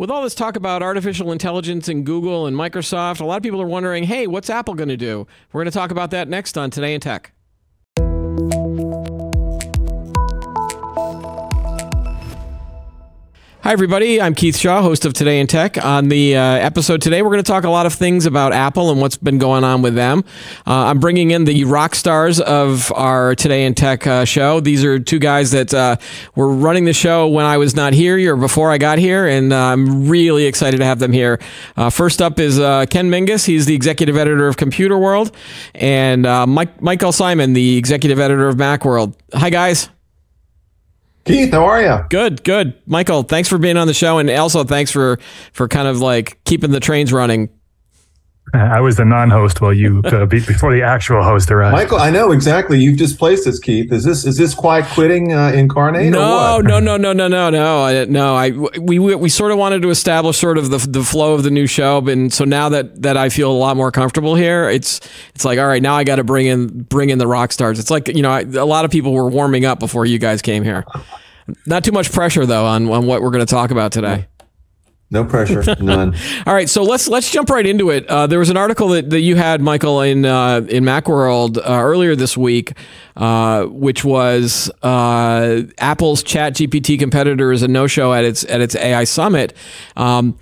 With all this talk about artificial intelligence and Google and Microsoft, a lot of people are wondering, hey, what's Apple going to do? We're going to talk about that next on Today in Tech. Hi, everybody. I'm Keith Shaw, host of Today in Tech. On the uh, episode today, we're going to talk a lot of things about Apple and what's been going on with them. Uh, I'm bringing in the rock stars of our Today in Tech uh, show. These are two guys that uh, were running the show when I was not here or before I got here, and uh, I'm really excited to have them here. Uh, first up is Ken Mingis. He's the executive editor of Computer World, and Mike, Michael Simon, the executive editor of Macworld. Hi, guys. Keith, how are you? Good, good. Michael, thanks for being on the show, and also thanks for for kind of like keeping the trains running I was the non-host while you uh, before the actual host arrived. Michael, I know exactly. You've displaced us, Keith. Is this is this quiet quitting uh, incarnate? No, no, no, no, no, no, no. I, no, I we, we we sort of wanted to establish sort of the the flow of the new show, and so now that that I feel a lot more comfortable here, it's it's like all right, now I got to bring in bring in the rock stars. It's like you know I, a lot of people were warming up before you guys came here. Not too much pressure though on on what we're going to talk about today. No pressure, none. All right, so let's let's jump right into it. Uh, there was an article that, that you had, Michael, in uh, in MacWorld uh, earlier this week, uh, which was uh, Apple's Chat GPT competitor is a no show at its at its AI summit. Um,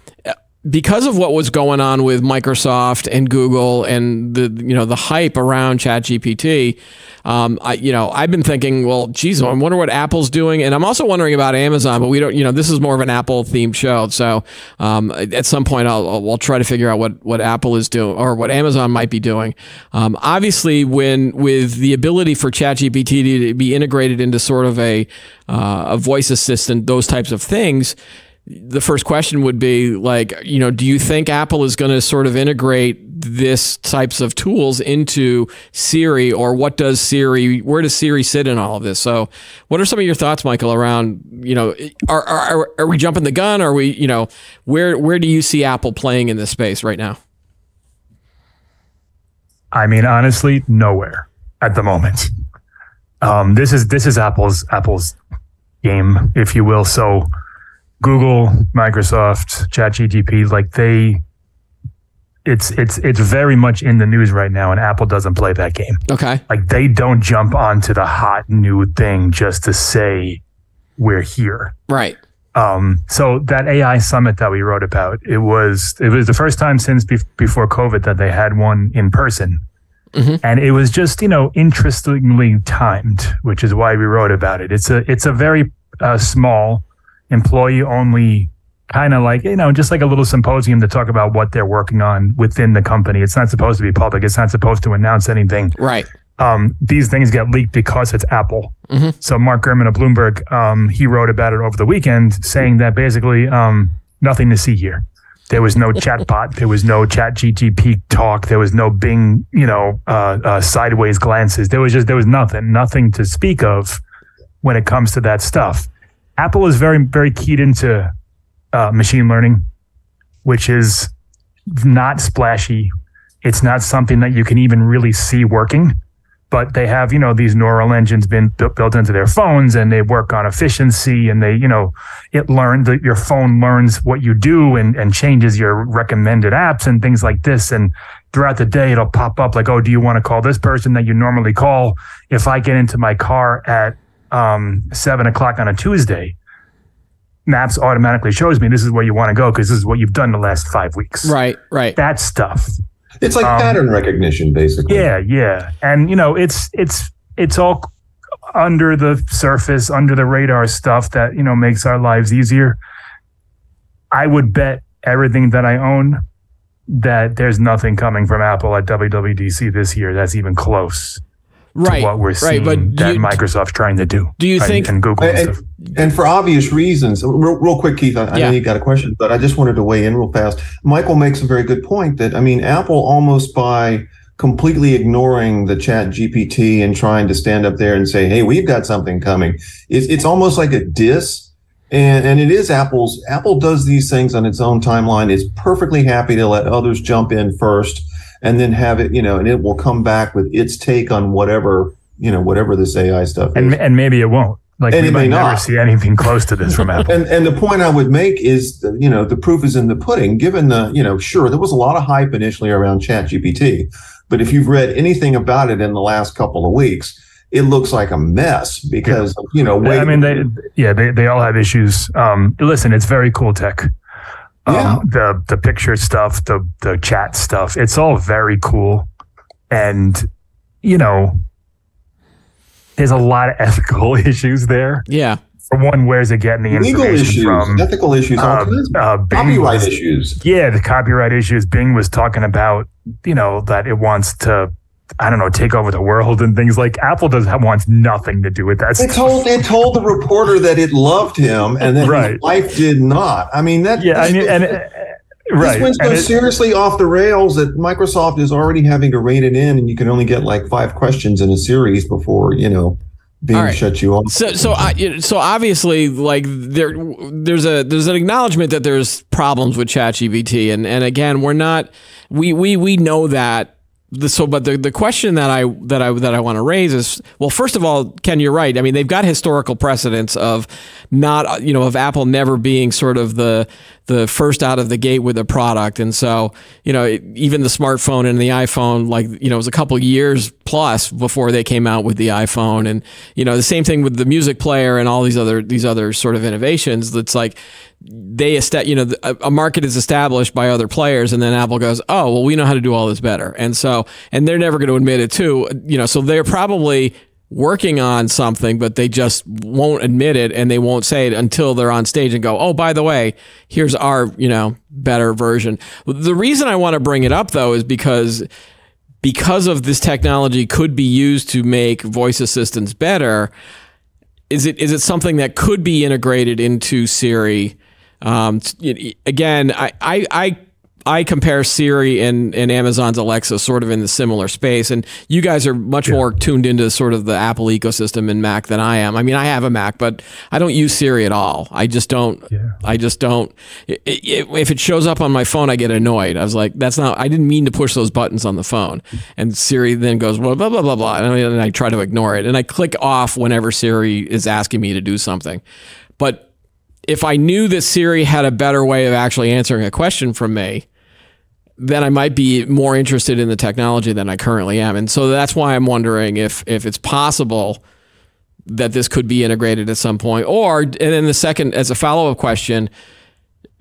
because of what was going on with Microsoft and Google and the you know the hype around ChatGPT, um, I you know I've been thinking, well, geez, I wonder what Apple's doing, and I'm also wondering about Amazon, but we don't, you know, this is more of an Apple themed show, so um, at some point I'll, I'll, I'll try to figure out what what Apple is doing or what Amazon might be doing. Um, obviously, when with the ability for ChatGPT to be integrated into sort of a uh, a voice assistant, those types of things the first question would be like, you know, do you think Apple is going to sort of integrate this types of tools into Siri, or what does Siri? Where does Siri sit in all of this? So, what are some of your thoughts, Michael, around you know, are are, are we jumping the gun? Are we, you know, where where do you see Apple playing in this space right now? I mean, honestly, nowhere at the moment. Um, this is this is Apple's Apple's game, if you will. So Google, Microsoft, ChatGPT, like they it's it's it's very much in the news right now and Apple doesn't play that game. Okay. Like they don't jump onto the hot new thing just to say we're here. Right. Um, so that AI summit that we wrote about, it was it was the first time since be- before COVID that they had one in person. Mm-hmm. And it was just, you know, interestingly timed, which is why we wrote about it. It's a it's a very uh, small employee only kind of like you know just like a little symposium to talk about what they're working on within the company. It's not supposed to be public. It's not supposed to announce anything. Right. Um, these things get leaked because it's apple. Mm-hmm. so mark gurman of bloomberg um, he wrote about it over the weekend saying that basically um, nothing to see here. There was no chatbot. There was no chat gtp talk. There was no bing you know uh, uh, sideways glances. There was just there was nothing nothing to speak of when it comes to that stuff Apple is very, very keyed into uh, machine learning, which is not splashy. It's not something that you can even really see working, but they have, you know, these neural engines been built into their phones and they work on efficiency and they, you know, it learned that your phone learns what you do and, and changes your recommended apps and things like this. And throughout the day, it'll pop up like, oh, do you want to call this person that you normally call? If I get into my car at um, seven o'clock on a Tuesday, Maps automatically shows me this is where you want to go because this is what you've done the last five weeks. Right, right. That stuff. It's like um, pattern recognition, basically. Yeah, yeah, and you know, it's it's it's all under the surface, under the radar stuff that you know makes our lives easier. I would bet everything that I own that there's nothing coming from Apple at WWDC this year that's even close right, what we're seeing right, but that you, Microsoft's trying to do. Do you think and Google and, and, and, for obvious reasons, real, real quick, Keith, I, yeah. I, know you got a question, but I just wanted to weigh in real fast. Michael makes a very good point that I mean, Apple almost by completely ignoring the chat GPT and trying to stand up there and say, Hey, we've got something coming. It's, it's almost like a diss. And, and it is Apple's. Apple does these things on its own timeline. It's perfectly happy to let others jump in first and then have it, you know, and it will come back with its take on whatever, you know, whatever this AI stuff and, is. And maybe it won't. Like And we might never see anything close to this from Apple. And and the point I would make is, you know, the proof is in the pudding. Given the, you know, sure, there was a lot of hype initially around ChatGPT, but if you've read anything about it in the last couple of weeks, it looks like a mess because you know. I mean, they, yeah, they, they all have issues. Um, listen, it's very cool tech. Um, Yeah. The the picture stuff, the the chat stuff, it's all very cool, and you know, there's a lot of ethical issues there. Yeah. For one, where's it getting the legal information issues, from? ethical issues, Uh, uh, copyright was- issues. Yeah, the copyright issues. Bing was talking about, you know, that it wants to, I don't know, take over the world and things like Apple does have, wants nothing to do with that. It stuff. told it told the reporter that it loved him, and then Right. his wife did not. I mean that. yeah, I this mean, went- and uh, this right, went so it- seriously off the rails that Microsoft is already having to rein it in, and you can only get like five questions in a series before you know Bing All right. shuts you off. So, so, I, so obviously, like there, there's a there's an acknowledgement that there's problems with ChatGPT, and and again, we're not, we we we know that. The, so, but the, the question that I that I that I want to raise is, well, first of all, Ken, you're right. I mean, they've got historical precedents of not, you know, of Apple never being sort of the the first out of the gate with a product, and so you know, it, even the smartphone and the iPhone, like you know, it was a couple years plus before they came out with the iPhone, and you know, the same thing with the music player and all these other these other sort of innovations. That's like they esta- you know a market is established by other players and then apple goes oh well we know how to do all this better. And so and they're never going to admit it too you know so they're probably working on something but they just won't admit it and they won't say it until they're on stage and go oh by the way here's our you know better version the reason i want to bring it up though is because because of this technology could be used to make voice assistants better is it is it something that could be integrated into Siri? Um, again, I, I I I compare Siri and, and Amazon's Alexa sort of in the similar space, and you guys are much more tuned into sort of the Apple ecosystem in Mac than I am. I mean, I have a Mac, but I don't use Siri at all. I just don't. Yeah. I just don't. i- i- if it shows up on my phone, I get annoyed. I was like, that's not. I didn't mean to push those buttons on the phone. And Siri then goes well, blah blah blah blah, and I, and I try to ignore it, and I click off whenever Siri is asking me to do something. But if I knew that Siri had a better way of actually answering a question from me, then I might be more interested in the technology than I currently am. And so that's why I'm wondering if if it's possible that this could be integrated at some point. Or and then the second as a follow-up question,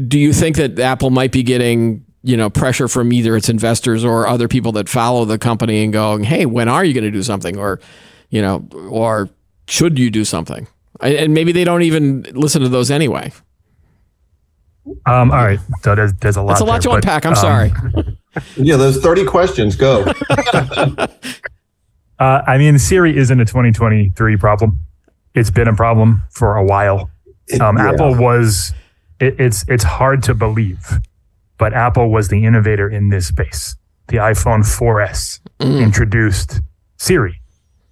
do you think that Apple might be getting you know pressure from either its investors or other people that follow the company and going, "Hey, when are you going to do something?" or you know, or should you do something? And- And maybe they don't even listen to those anyway. Um, all right, so there's there's a lot. That's a lot there, to but, unpack. I'm um, sorry. Yeah, those thirty questions go. Uh, I mean, Siri isn't a 2023 problem. It's been a problem for a while. Um, yeah. Apple was. It, it's it's hard to believe, but Apple was the innovator in this space. The iPhone 4S introduced Siri,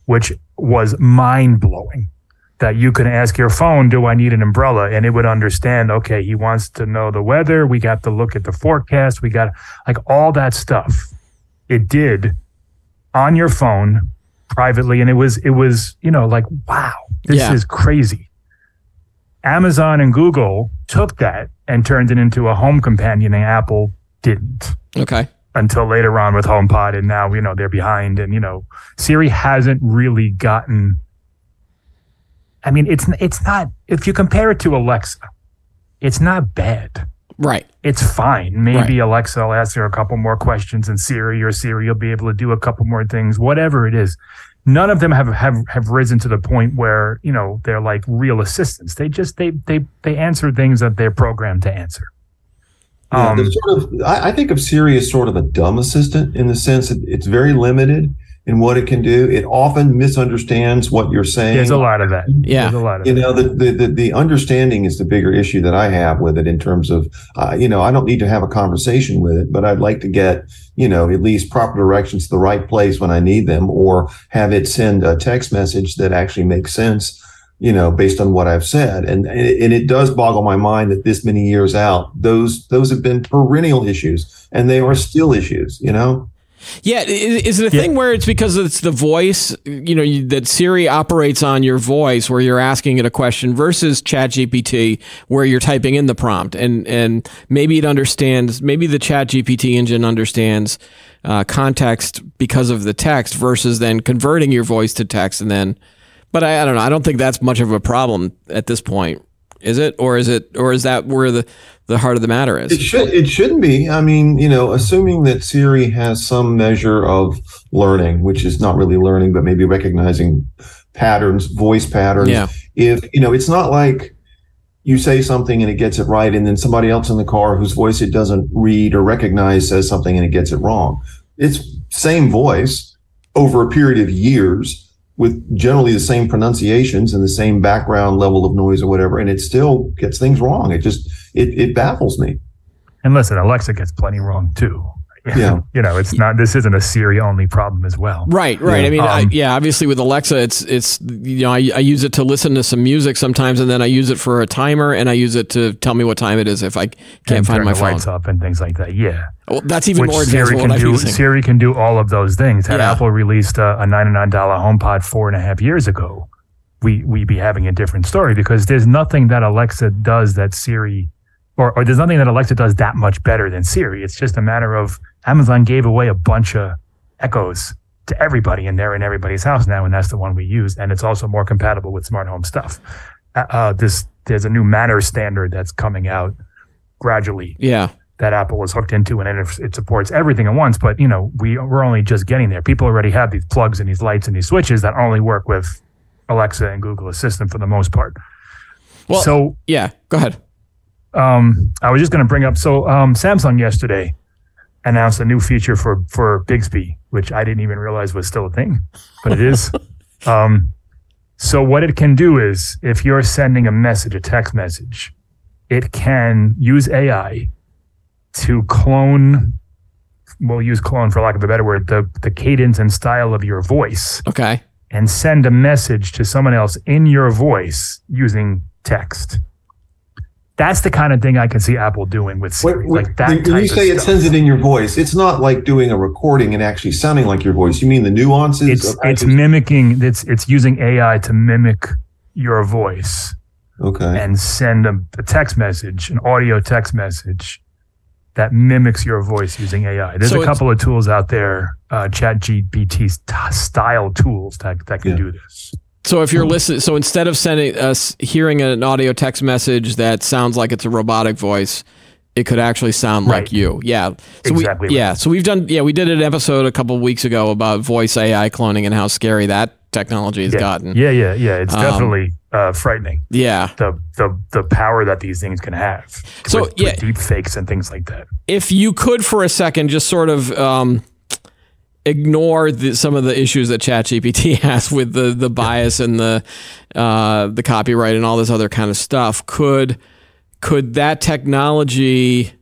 which was mind blowing. That you can ask your phone, "Do I need an umbrella?" and it would understand. Okay, he wants to know the weather. We got to look at the forecast. We got like all that stuff. It did on your phone privately and it was it was you know like wow this Yeah. is crazy amazon and google took that and turned it into a home companion and apple didn't Okay. until later on with homepod and now you know they're behind and you know siri hasn't really gotten i mean it's it's not if you compare it to alexa it's not bad Right. it's fine. Maybe Alexa will ask her a couple more questions and Siri or Siri will be able to do a couple more things, whatever it is. None of them have, have, have risen to the point where, you know, they're like real assistants. They just, they, they, they answer things that they're programmed to answer. Yeah, Um, they're sort of, I, I think of Siri as sort of a dumb assistant in the sense that it's very limited in what it can do. It often misunderstands what you're saying. There's a lot of that. Yeah. There's a lot of You that. know, the, the, the, the understanding is the bigger issue that I have with it in terms of, uh, you know, I don't need to have a conversation with it, but I'd like to get, you know, at least proper directions to the right place when I need them or have it send a text message that actually makes sense, you know, based on what I've said. And, and and it does boggle my mind that this many years out, those, those have been perennial issues and they are still issues, you know? Yeah, is, it a yeah. thing where it's because it's the voice, you know, you, that Siri operates on your voice where you're asking it a question versus ChatGPT where you're typing in the prompt and and maybe it understands, maybe the ChatGPT engine understands uh, context because of the text versus then converting your voice to text and then. But I, I don't know. I don't think that's much of a problem at this point, is it? Or is it? Or is that where the the heart of the matter is. It should it shouldn't be. I mean, you know, assuming that Siri has some measure of learning, which is not really learning, but maybe recognizing patterns, voice patterns. Yeah. If you know, it's not like you say something and it gets it right, and then somebody else in the car whose voice it doesn't read or recognize says something and it gets it wrong. It's same voice over a period of years with generally the same pronunciations and the same background level of noise or whatever, and it still gets things wrong. It just it it baffles me. And listen, Alexa gets plenty wrong too. Yeah. you know, it's not. This isn't a Siri only problem as well. Right, right. Yeah. I mean, um, I, yeah. Obviously, with Alexa, it's it's you know, I, I use it to listen to some music sometimes, and then I use it for a timer, and I use it to tell me what time it is if I can't find my phone. lights up and things like that. Yeah. Well, that's even Which more advanced Siri can do. Siri can do all of those things. Had yeah. Apple released a, a ninety-nine dollar HomePod four and a half years ago, we we'd be having a different story because there's nothing that Alexa does that Siri or, or there's nothing that Alexa does that much better than Siri. It's just a matter of Amazon gave away a bunch of Echoes to everybody, and they're in everybody's house now, and that's the one we use. And it's also more compatible with smart home stuff. Uh, uh, this there's a new Matter standard that's coming out gradually. Yeah. That Apple was hooked into, and it, it supports everything at once. But you know, we we're only just getting there. People already have these plugs and these lights and these switches that only work with Alexa and Google Assistant for the most part. Well, so yeah, go ahead. Um, I was just going to bring up so um, Samsung yesterday announced a new feature for for Bixby, which I didn't even realize was still a thing, but it is. um, so what it can do is, if you're sending a message, a text message, it can use AI to clone. We'll use clone for lack of a better word, the the cadence and style of your voice. Okay. And send a message to someone else in your voice using text that's the kind of thing I can see Apple doing with Siri. Wait, like that. When you say it sends it in your voice, it's not like doing a recording and actually sounding like your voice. You mean the nuances? It's it's mimicking. It's it's using AI to mimic your voice. Okay. And send a, a text message, an audio text message that mimics your voice using AI. There's so a couple of tools out there, uh, Chat GPT style tools that that can yeah. do this. So if you're listening, so instead of sending us hearing an audio text message that sounds like it's a robotic voice, it could actually sound right. like you. Yeah. So exactly. We, right. Yeah. So we've done. Yeah, we did an episode a couple weeks ago about voice AI cloning and how scary that technology has yeah. gotten. Yeah, yeah, yeah. It's um, definitely uh, frightening. Yeah. The the the power that these things can have. So with, yeah, with deep fakes and things like that. If you could for a second just sort of. Um, ignore the, some of the issues that ChatGPT has with the the bias and the uh, the copyright and all this other kind of stuff. Could could that technology,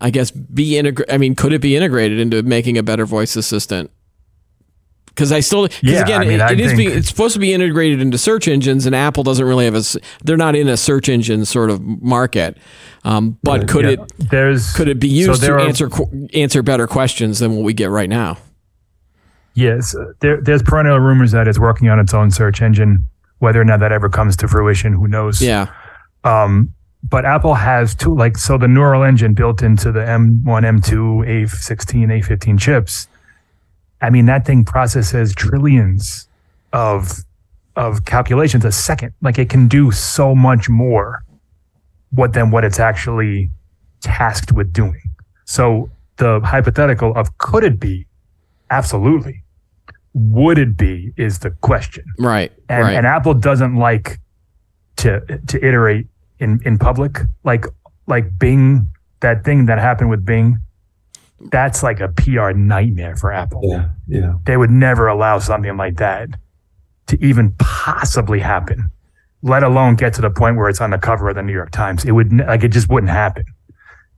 I guess, be integrated? I mean, could it be integrated into making a better voice assistant? Because I still, because yeah, again, I mean, it, it is being, it's supposed to be integrated into search engines, and Apple doesn't really have a, they're not in a search engine sort of market. Um, but could yeah, it, there's, could it be used so to are, answer answer better questions than what we get right now? Yes, there, there's perennial rumors that it's working on its own search engine. Whether or not that ever comes to fruition, who knows? Yeah. Um, but Apple has two, like, so the neural engine built into the M1, M2, A16, A15 chips I mean, that thing processes trillions of of calculations a second. Like it can do so much more what than what it's actually tasked with doing. So the hypothetical of could it be? Absolutely. Would it be is the question. Right. And right. and Apple doesn't like to to iterate in in public. Like like Bing, that thing that happened with Bing that's like a PR nightmare for Apple. Yeah, yeah. They would never allow something like that to even possibly happen, let alone get to the point where it's on the cover of the New York Times. It would like it just wouldn't happen.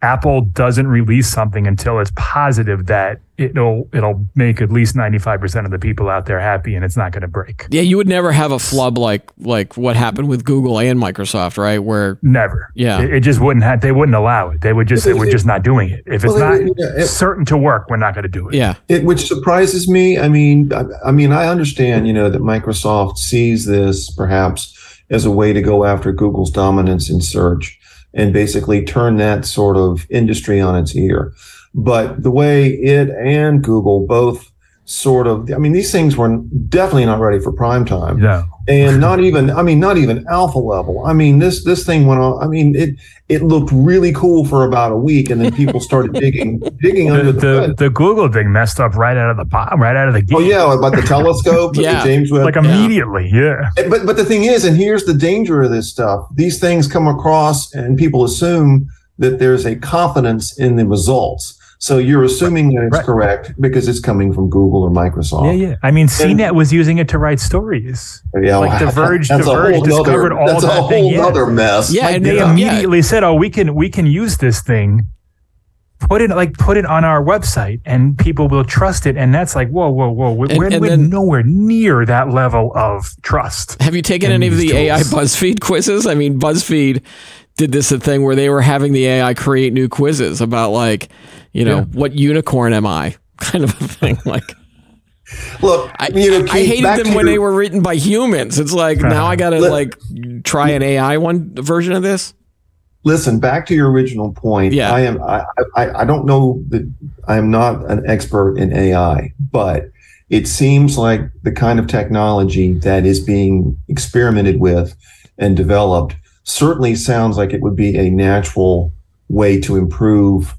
Apple doesn't release something until it's positive that it'll it'll make at least 95% of the people out there happy and it's not going to break. Yeah, you would never have a flub like like what happened with Google and Microsoft, right? Where never. Yeah. It, it just wouldn't have they wouldn't allow it. They would just say we're just not doing it. If it's well, not it, it, certain to work, we're not going to do it. Yeah. It which surprises me. I mean I, I mean I understand, you know, that Microsoft sees this perhaps as a way to go after Google's dominance in search and basically turn that sort of industry on its ear. But the way it and Google both sort of, I mean, these things were definitely not ready for prime time. No. and not even, I mean, not even alpha level. I mean, this, this thing went on. I mean, it, it looked really cool for about a week. And then people started digging, digging the, under the, the, the, Google thing messed up right out of the bottom, right out of the oh, gate. Oh yeah. About the telescope, yeah. the James Webb. Like immediately. Yeah. yeah. But, but the thing is, and here's the danger of this stuff. These things come across and people assume that there's a confidence in the results. So you're assuming that it's right. correct because it's coming from Google or Microsoft. Yeah, yeah. I mean, CNET and, was using it to write stories. Yeah, like The Verge, The Verge discovered other, all that's that a whole thing. Yeah. other mess. Yeah, like and they yeah. immediately said, "Oh, we can we can use this thing." Put it like put it on our website, and people will trust it. And that's like, whoa, whoa, whoa! We're, and, and we're then, nowhere near that level of trust. Have you taken any of the tools. AI BuzzFeed quizzes? I mean, BuzzFeed did this a thing where they were having the AI create new quizzes about like, you know, yeah. what unicorn am I? Kind of a thing. Like, look, I, you know, I hated them when your, they were written by humans. It's like now I got to like try an AI one version of this. Listen, back to your original point. Yeah. I am. I, I, I don't know that I am not an expert in AI, but it seems like the kind of technology that is being experimented with and developed certainly sounds like it would be a natural way to improve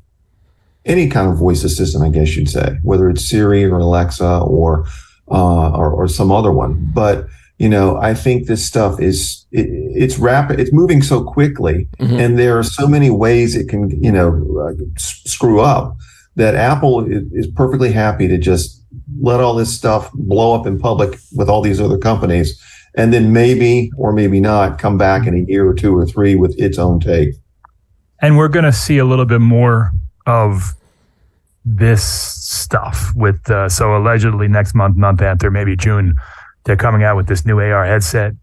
any kind of voice assistant, I guess you'd say, whether it's Siri or Alexa or uh, or, or, some other one. But you know, I think this stuff is it, it's rapid. It's moving so quickly, mm-hmm. and there are so many ways it can you know uh, s- screw up that Apple is, is perfectly happy to just let all this stuff blow up in public with all these other companies and then maybe or maybe not come back in a year or two or three with its own take. And we're going to see a little bit more of this stuff with uh, so allegedly next month, month after maybe June, they're coming out with this new AR headset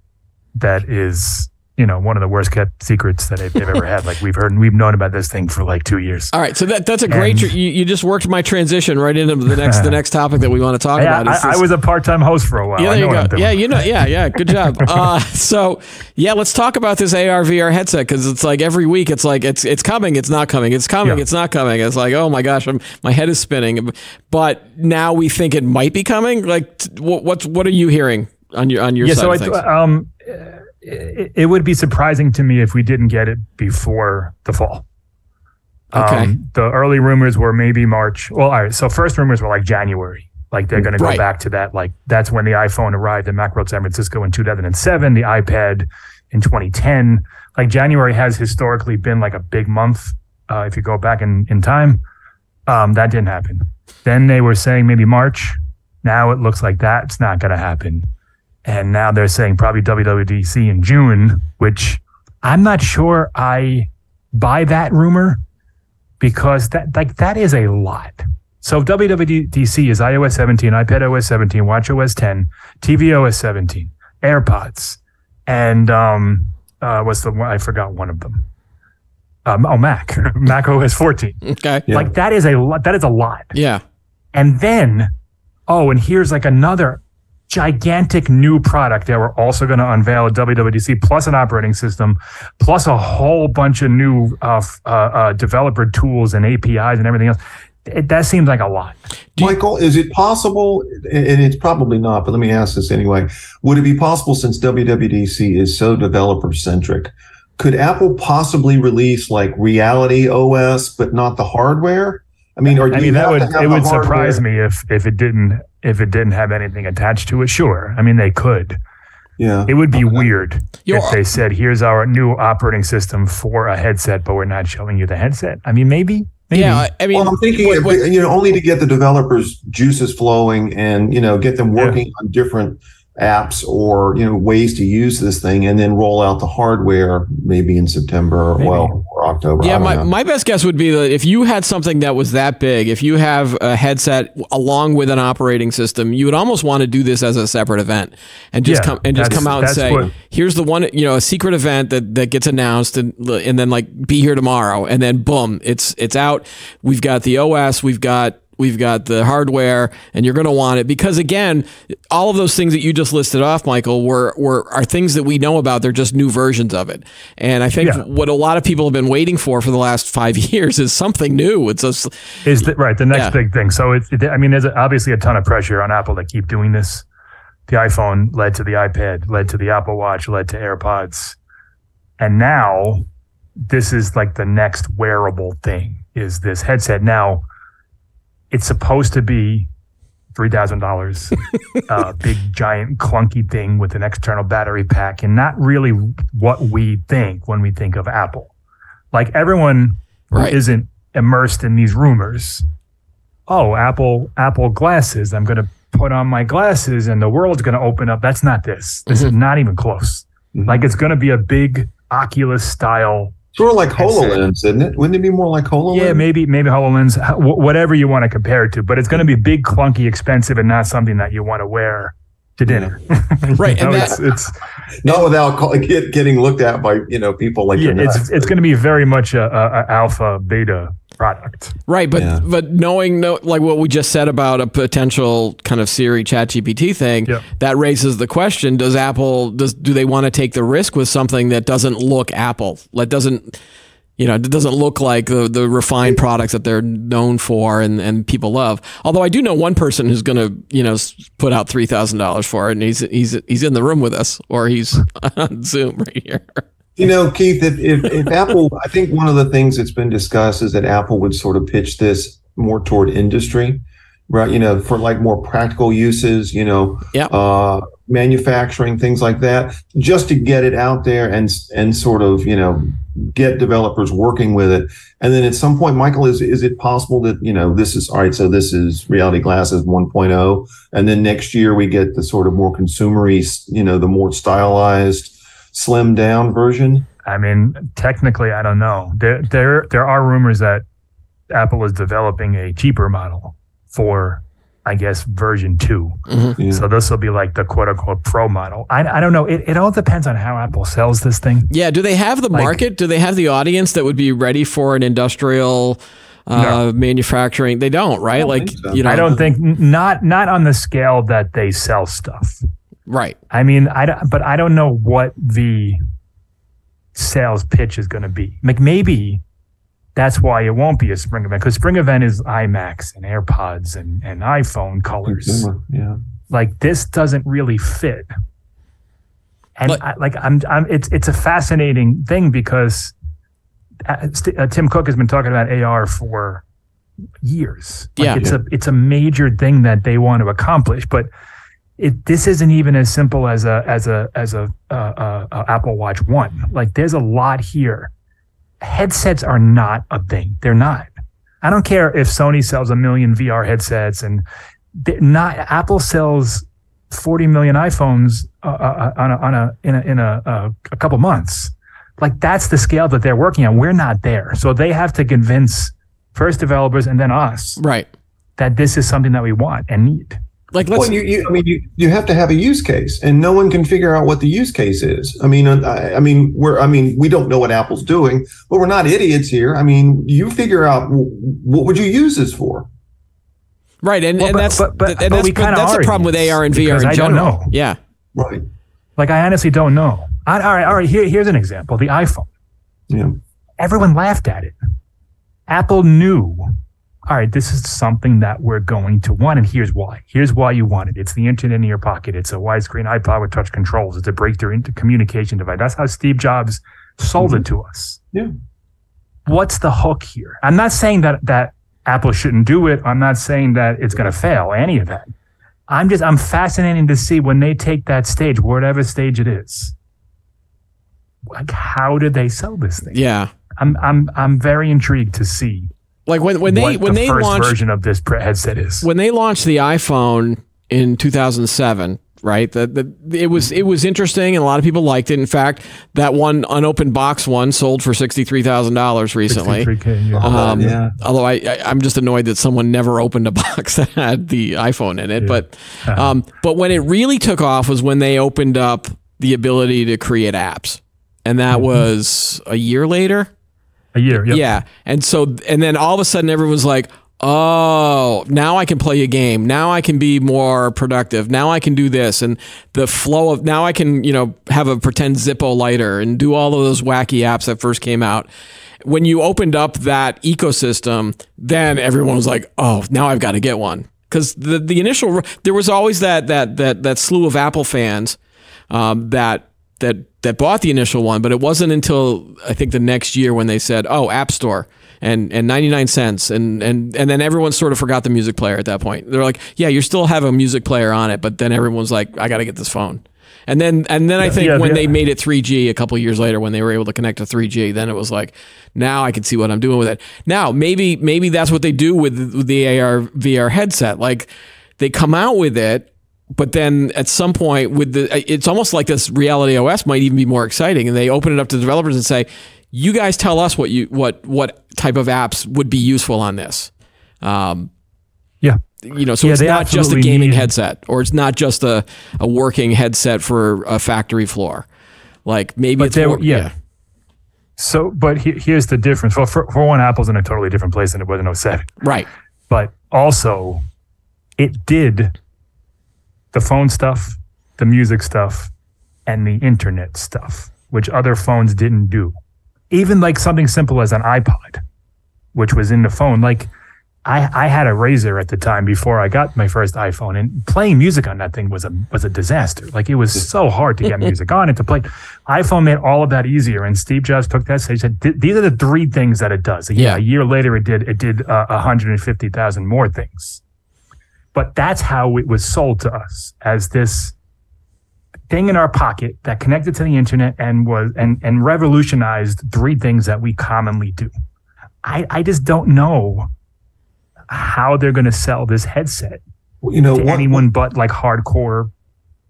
that is you know one of the worst kept secrets that they've, ever had. Like we've heard, and we've known about this thing for like two years. All right, so that that's a great. Tr- you, you just worked my transition right into the next the next topic that we want to talk yeah, about. I, I, was a part time host for a while. Yeah, there you go. Yeah, you know, yeah, yeah. Good job. uh, so yeah, let's talk about this AR VR headset because it's like every week it's like it's it's coming, it's not coming, it's coming, yeah. it's not coming. It's like oh my gosh, I'm, my head is spinning. But now we think it might be coming. Like what what's what are you hearing on your on your yeah, side so I, um it, it, would be surprising to me if we didn't get it before the fall. Okay. Um, the early rumors were maybe March. Well, all right. So first rumors were like January. Like they're going to go back to that. Like that's when the iPhone arrived in Macworld San Francisco in 2007, the iPad in 2010. Like January has historically been like a big month. Uh, if you go back in, in time, um, that didn't happen. Then they were saying maybe March. Now it looks like that's not going to happen and now they're saying probably WWDC in June, which I'm not sure I buy that rumor because that like that is a lot. So WWDC is iOS 17, iPad OS 17, Watch OS 10, TV OS 17, AirPods, and um, uh, what's the one? I forgot one of them. Um, oh, Mac, Mac OS 14. Okay, yeah. like that is a lot. That is a lot. Yeah, and then, oh, and here's like another gigantic new product that we're also going to unveil at WWDC, plus an operating system, plus a whole bunch of new uh, uh, uh, developer tools and APIs and everything else. It, that seems like a lot. Michael, is it possible, and it's probably not, but let me ask this anyway. Would it be possible since WWDC is so developer centric? Could Apple possibly release like Reality OS, but not the hardware? I mean, or I mean, that would it would surprise me if if it didn't if it didn't have anything attached to it. Sure, I mean they could. Yeah, it would be weird You're, if they said, "Here's our new operating system for a headset," but we're not showing you the headset. I mean, maybe. maybe. Yeah, I mean, well, I'm thinking, what, what, you know, only to get the developers' juices flowing and you know get them working yeah. on different apps or you know ways to use this thing and then roll out the hardware maybe in September maybe. well or October. Yeah, my, my best guess would be that if you had something that was that big, if you have a headset along with an operating system, you would almost want to do this as a separate event and just yeah, come and just come out and say, what, here's the one, you know, a secret event that, that gets announced and and then like be here tomorrow and then boom, it's it's out. We've got the OS, we've got we've got the hardware, and you're going to want it because again, all of those things that you just listed off, Michael, were were are things that we know about. They're just new versions of it, and I think yeah. what a lot of people have been waiting for for the last five years is something new. It's a is the, right the next yeah. big thing. So it's it, I mean, there's obviously a ton of pressure on Apple to keep doing this. The iPhone led to the iPad, led to the Apple Watch, led to AirPods, and now this is like the next wearable thing. Is this headset now? It's supposed to be three thousand dollars, uh, big giant clunky thing with an external battery pack, and not really what we think when we think of Apple. Like everyone right. isn't immersed in these rumors. Oh, Apple Apple glasses. I'm going to put on my glasses, and the world's going to open up. That's not this. This mm-hmm. is not even close. Mm-hmm. Like it's going to be a big Oculus style Sort of like HoloLens, isn't it? Wouldn't it be more like HoloLens? Yeah, maybe maybe HoloLens, whatever you want to compare it to. But it's going to be big, clunky, expensive, and not something that you want to wear to dinner. right, and that, it's, it's, not without getting looked at by you know people like yeah, it's it's going to be very much a, a, a alpha beta product. Right, but yeah. but knowing no, like what we just said about a potential kind of Siri Chat GPT thing, yep. that raises the question: Does Apple does do they want to take the risk with something that doesn't look Apple? That doesn't you know, it doesn't look like the, the refined products that they're known for and, and people love. Although I do know one person who's going to, you know, put out three thousand dollars for it, and he's he's he's in the room with us, or he's on Zoom right here. You know, Keith, if, if, if Apple, I think one of the things that's been discussed is that Apple would sort of pitch this more toward industry, right? You know, for like more practical uses, you know, yeah. uh, manufacturing, things like that, just to get it out there and and sort of, you know, get developers working with it. And then at some point, Michael, is is it possible that, you know, this is all right, so this is reality glasses 1.0, and then next year we get the sort of more consumery, you know, the more stylized slimmed down version? I mean, technically, I don't know. There, there, there are rumors that Apple is developing a cheaper model for, I guess, version 2 mm-hmm. yeah. So this will be like the quote unquote pro model. I, I don't know. It, it all depends on how Apple sells this thing. Yeah. Do they have the like, market? Do they have the audience that would be ready for an industrial? Uh, no. manufacturing they don't right don't like so. you know i don't think not not on the scale that they sell stuff Right. I mean, I don't, but I don't know what the sales pitch is going to be. Like maybe that's why it won't be a spring event because spring event is iMacs and AirPods and, and iPhone colors. Yeah. Like this doesn't really fit. And but, I, like I'm, I'm, it's it's a fascinating thing because uh, uh, Tim Cook has been talking about AR for years. Like yeah, it's yeah. a it's a major thing that they want to accomplish, but it this isn't even as simple as a as a as a, uh, uh, Apple Watch One. Like there's a lot here. Headsets are not a thing. They're not. I don't care if Sony sells a million VR headsets and not Apple sells 40 million iPhones uh, uh, uh, on a, on a in a in a, uh, a couple months. Like that's the scale that they're working on. We're not there, so they have to convince first developers and then us, right, that this is something that we want and need. Like, let's. Well, you, you, I mean, you, you have to have a use case, and no one can figure out what the use case is. I mean, uh, I, I mean, we're, I mean, we don't know what Apple's doing, but we're not idiots here. I mean, you figure out what would you use this for? Right, and, well, and but, that's but, but, and that's, that's the problem with AR and VR in I general. Don't know. Yeah, right. Like I honestly don't know. I, all right, all right. Here, here's an example: the iPhone. Yeah. Everyone laughed at it. Apple knew all right, this is something that we're going to want, and here's why. Here's why you want it. It's the internet in your pocket. It's a widescreen iPod with touch controls. It's a breakthrough into communication device. That's how Steve Jobs sold mm-hmm. it to us. Yeah. What's the hook here? I'm not saying that that Apple shouldn't do it. I'm not saying that it's going to fail. Any of that. I'm just I'm fascinated to see when they take that stage, whatever stage it is. Like, how did they sell this thing? Yeah. I'm I'm I'm very intrigued to see like when when they when the they launched version of this headset is when they launched the iPhone in 2007 right? That it was it was interesting, and a lot of people liked it. In fact, that one unopened box one sold for sixty three thousand dollars recently. 63K, yeah. Um, yeah. Although I, I, I'm just annoyed that someone never opened a box that had the iPhone in it. But, um, but when it really took off was when they opened up the ability to create apps, and that was a year later. A year. Yep. Yeah, and so and then all of a sudden everyone's like, "Oh, now I can play a game. Now I can be more productive. Now I can do this." And the flow of now I can you know have a pretend Zippo lighter and do all of those wacky apps that first came out. When you opened up that ecosystem, then everyone was like, "Oh, now I've got to get one." Because the the initial there was always that that that that slew of Apple fans um, that that that bought the initial one, but it wasn't until I think the next year when they said, "Oh, App Store." And, and 99 cents and, and and then everyone sort of forgot the music player at that point. They're like, yeah, you still have a music player on it, but then everyone's like, I got to get this phone. And then and then I think Yeah, when yeah. they made it 3G a couple years later, when they were able to connect to 3G, then it was like, now I can see what I'm doing with it. Now maybe maybe that's what they do with, with the AR VR headset. Like they come out with it, but then at some point with the it's almost like this reality OS might even be more exciting, and they open it up to developers and say, you guys tell us what you what what type of apps would be useful on this. Um, Yeah. you know, so Yeah, it's not just a gaming need- headset, or it's not just a, a working headset for a factory floor. Like maybe But it's there- more, yeah. So, but he, here's the difference. Well, for, for one, Apple's in a totally different place than it was in 07. right, But also, it did the phone stuff, the music stuff, and the internet stuff, which other phones didn't do. Even like something simple as an iPod, which was in the phone. Like I, I had a Razr at the time before I got my first iPhone, and playing music on that thing was a was a disaster. Like it was so hard to get music on and to play. iPhone made all of that easier, and Steve Jobs took that. He said, "These are the three things that it does." Yeah, Yeah. a year later, it did it did uh, 150,000 more things. But that's how it was sold to us as this thing in our pocket that connected to the internet and was and and revolutionized three things that we commonly do. I I just don't know how they're going to sell this headset you know, to one, anyone but like hardcore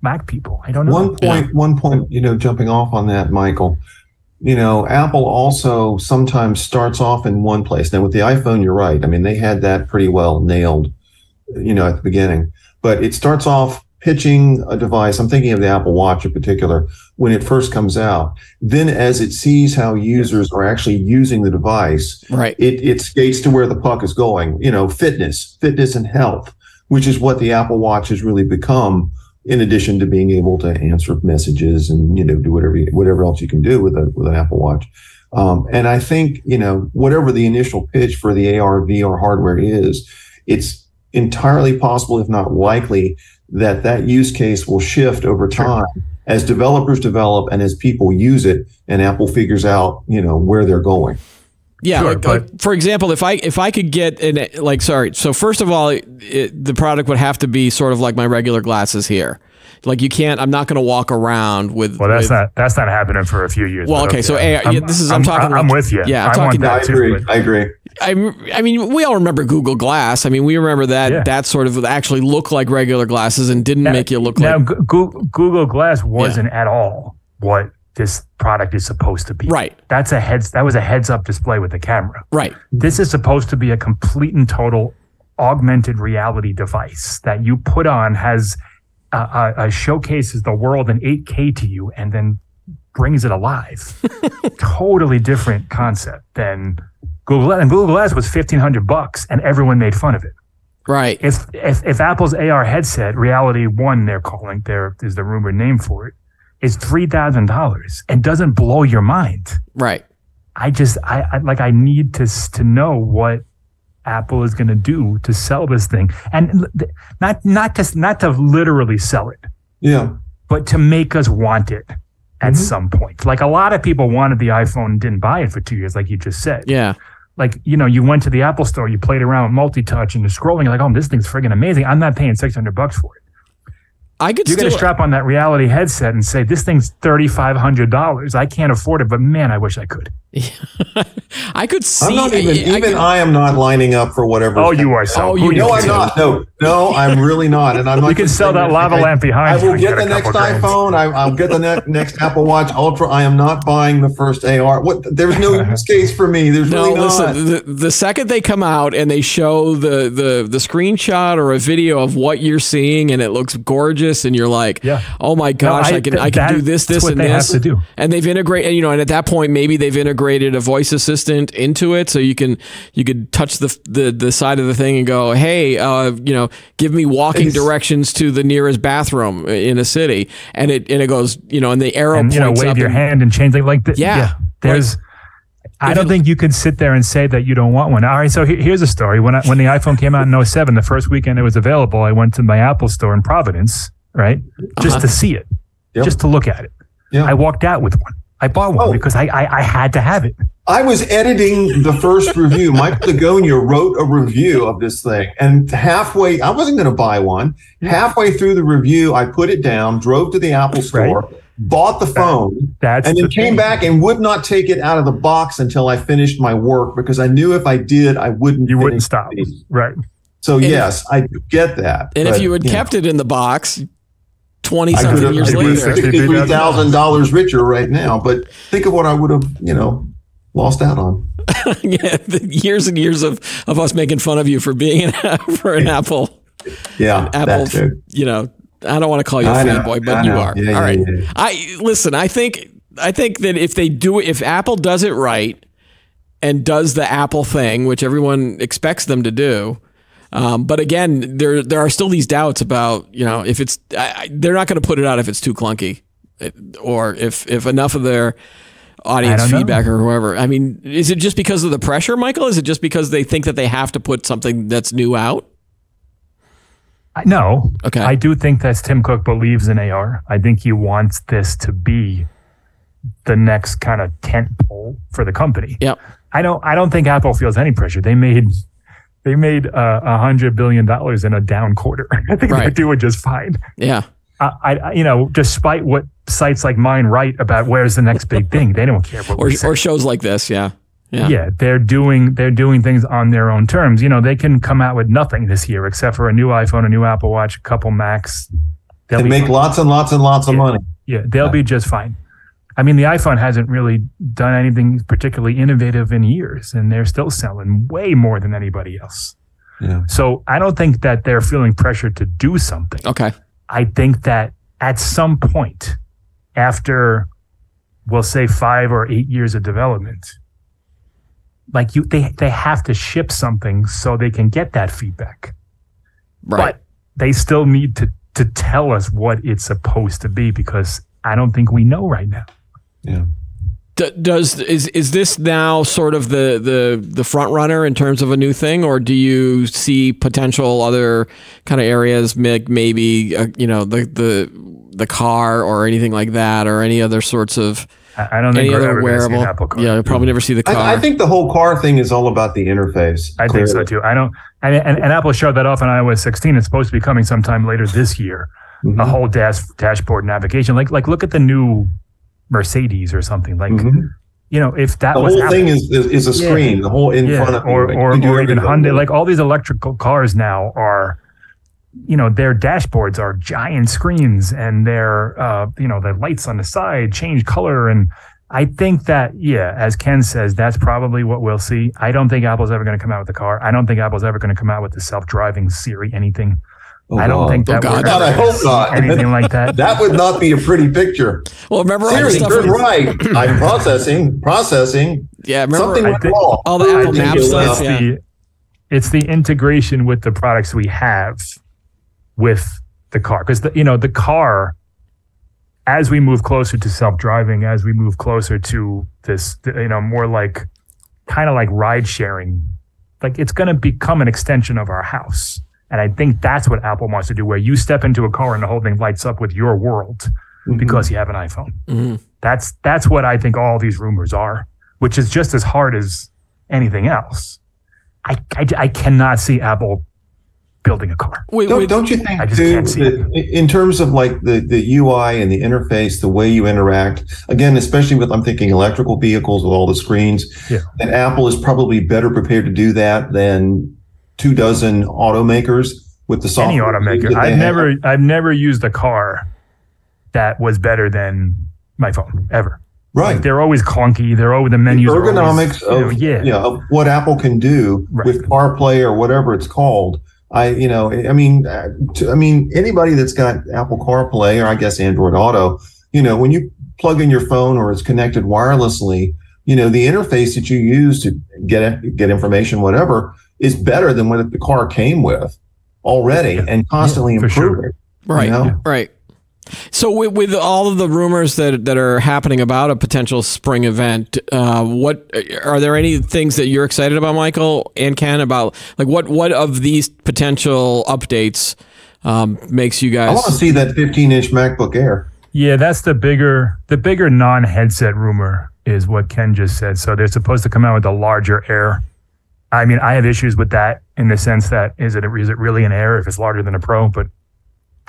Mac people. I don't know. one point, one point, you know, jumping off on that, Michael. You know, Apple also sometimes starts off in one place. Now, with the iPhone, you're right. I mean, they had that pretty well nailed, you know, at the beginning. But it starts off pitching a device. I'm thinking of the Apple Watch in particular when it first comes out. Then, as it sees how users are actually using the device, right, it, it skates to where the puck is going. You know, fitness, fitness and health, which is what the Apple Watch has really become. In addition to being able to answer messages and you know do whatever you- whatever else you can do with a with an Apple Watch, um, and I think you know whatever the initial pitch for the AR VR hardware is, it's entirely possible, if not likely, that that use case will shift over time as developers develop and as people use it, and Apple figures out you know where they're going. yeah. Sure, like, but- uh, like, for example, if I if I could get an like, sorry, so first of all, it, it, the product would have to be sort of like my regular glasses here. Like you can't. I'm not going to walk around with. well, that's with- not that's not happening for a few years. Well, but okay, so AR yeah, this is I'm, talking. I'm with you. Yeah, I'm I talking. want that I agree. I agree. I, I mean, we all remember Google Glass. I mean, we remember that Yeah. that sort of actually looked like regular glasses and didn't make you look now, like Gu- Gu- Google Glass wasn't at all what this product is supposed to be. right, That's a heads. That was a heads up display with the camera. right, This is supposed to be a complete and total augmented reality device that you put on has uh, uh, uh, showcases the world in 8K to you and then brings it alive. totally different concept than Google. And Google Glass was 1500 bucks and everyone made fun of it. right. If, if if Apple's AR headset, Reality One, they're calling there is the rumored name for it, is three thousand dollars and doesn't blow your mind. Right. I just I, I like I need to to know what Apple is going to do to sell this thing, and not not just not to literally sell it, Yeah. but to make us want it at Mhm. some point. Like a lot of people wanted the iPhone and didn't buy it for two years, like you just said. Yeah. Like you know, you went to the Apple Store, you played around with multi-touch and the scrolling. You're like, oh, this thing's friggin' amazing. I'm not paying six hundred bucks for it. I could You're going to strap on that reality headset and say, this thing's thirty five hundred dollars. I can't afford it, but man, I wish I could. I could see. I'm not even I, I even could- I am not lining up for whatever. Oh, you are so. Oh, you do No, I'm not. No, No, I'm really not, and I'm not. You can sell that lava lamp behind. I will get the next iPhone. I, will get the ne- next Apple Watch Ultra. I am not buying the first AR. What? There's no use case for me. There's no. Really listen, the, the second they come out and they show the the the screenshot or a video of what you're seeing, and it looks gorgeous, and you're like, yeah. oh my gosh, no, I, I, can I can do this, this, and this. Have to do. And they've integrated, you know, and at that point, maybe they've integrated a voice assistant into it, so you can you could touch the the, the side of the thing and go, hey, uh, you know, give me walking it's, directions to the nearest bathroom in a city, and it and it goes, you know, and the arrow and, you know, wave your and, hand and change like like this. Yeah, yeah. there's. I don't think you could sit there and say that you don't want one. All right, so here's a story. When I, when the iPhone came out in 07, the first weekend it was available, I went to my Apple store in Providence, right, just uh-huh. to see it, yep. just to look at it. Yep. I walked out with one. I bought one oh. because I, I, I had to have it. I was editing the first review. Mike Lagonia wrote a review of this thing, and halfway, I wasn't going to buy one. Halfway through the review, I put it down, drove to the Apple store, right. bought the phone, that, and then the came thing. back and would not take it out of the box until I finished my work because I knew if I did, I wouldn't. You wouldn't stop, right? So and yes, if, I get that. And but, if you had you kept know. it in the box, twenty something years later, sixty-three thousand dollars richer right now. But think of what I would have, you know, lost out on. yeah, years and years of of us making fun of you for being an, for an Apple. Yeah, an Apple. You know, I don't want to call you a fanboy, but you are. Yeah, All right. Yeah, yeah. I listen. I think I think that if they do, if Apple does it right and does the Apple thing, which everyone expects them to do um, but again, there there are still these doubts about you know if it's I, they're not going to put it out if it's too clunky, or if if enough of their audience feedback know. or whoever. I mean, is it just because of the pressure, Michael? Is it just because they think that they have to put something that's new out? No. Okay. I do think that Tim Cook believes in AR. I think he wants this to be the next kind of tent pole for the company. Yep. I don't. I don't think Apple feels any pressure. They made they made uh, a uh, hundred billion dollars in a down quarter. I think right. they're doing just fine. Yeah. I, I, you know, despite what sites like mine write about where's the next big thing, they don't care. or, or shows like this, yeah. yeah, yeah, they're doing they're doing things on their own terms. You know, they can come out with nothing this year except for a new iPhone, a new Apple Watch, a couple Macs. They'll and make fine. lots and lots and lots of money. Yeah, they'll yeah. be just fine. I mean, the iPhone hasn't really done anything particularly innovative in years, and they're still selling way more than anybody else. Yeah. So I don't think that they're feeling pressure to do something. Okay. I think that at some point after we'll say five or eight years of development, like you they they have to ship something so they can get that feedback. Right. But they still need to to tell us what it's supposed to be because I don't think we know right now. Yeah does is is this now sort of the the the front runner in terms of a new thing, or do you see potential other kind of areas, maybe uh, you know the the the car or anything like that, or any other sorts of I don't think any other wearable. Yeah, you'll probably never see the car. I, I, think the whole car thing is all about the interface. I clearly. think so too. I don't, and, and, and, Apple showed that off on iOS 16. It's supposed to be coming sometime later this year. Mm-hmm. A whole dash dashboard navigation. Like like look at the new Mercedes or something like. Mm-hmm. You know, if that the was whole thing is, is, is a screen, yeah. the whole in yeah. front of or you, or, or even Hyundai, like all these electrical cars now are, you know, their dashboards are giant screens and their, uh, you know, the lights on the side change color and. I think that, yeah, as Ken says, that's probably what we'll see. I don't think Apple's ever going to come out with the car. I don't think Apple's ever going to come out with the self-driving Siri anything. Oh, I don't God. think oh, that. Oh, God. God, I hope not. Anything like that. that would not be a pretty picture. Well, remember Siri, you're right. I'm processing, processing. Yeah, remember something went wrong. All the Apple Map stuff. It's, yeah. the, it's the integration with the products we have with the car, because you know the car. As we move closer to self-driving, as we move closer to this, you know, more like kind of like ride sharing, like it's going to become an extension of our house and I think that's what Apple wants to do, where you step into a car and the whole thing lights up with your world mm-hmm. because you have an iPhone. Mm-hmm. That's that's what I think all these rumors are, which is just as hard as anything else. I, I, I cannot see Apple building a car. Wait, don't, wait, don't you think, dude, that in terms of like the, the UI and the interface, the way you interact, again, especially with, I'm thinking electrical vehicles with all the screens, yeah. Apple is probably better prepared to do that than two dozen automakers with the software. Any automaker. I've never have. I've never used a car that was better than my phone ever. Right. Like they're always clunky. They're always the menus. The ergonomics always, of you know, yeah. of what Apple can do right. with CarPlay or whatever it's called. I you know I mean uh, I mean anybody that's got Apple CarPlay or I guess Android Auto, you know when you plug in your phone or it's connected wirelessly, you know the interface that you use to get get information whatever is better than what the car came with already yeah. and constantly yeah, improving. Sure. Right. You know? Right. So with, with, all of the rumors that that are happening about a potential spring event, uh, what are there any things that you're excited about, Michael and Ken? About like what what of these potential updates um, makes you guys? I want to see that 15 inch MacBook Air. Yeah, that's the bigger the bigger non headset rumor is what Ken just said. So they're supposed to come out with a larger Air. I mean, I have issues with that in the sense that is it is it really an error if it's larger than a Pro? But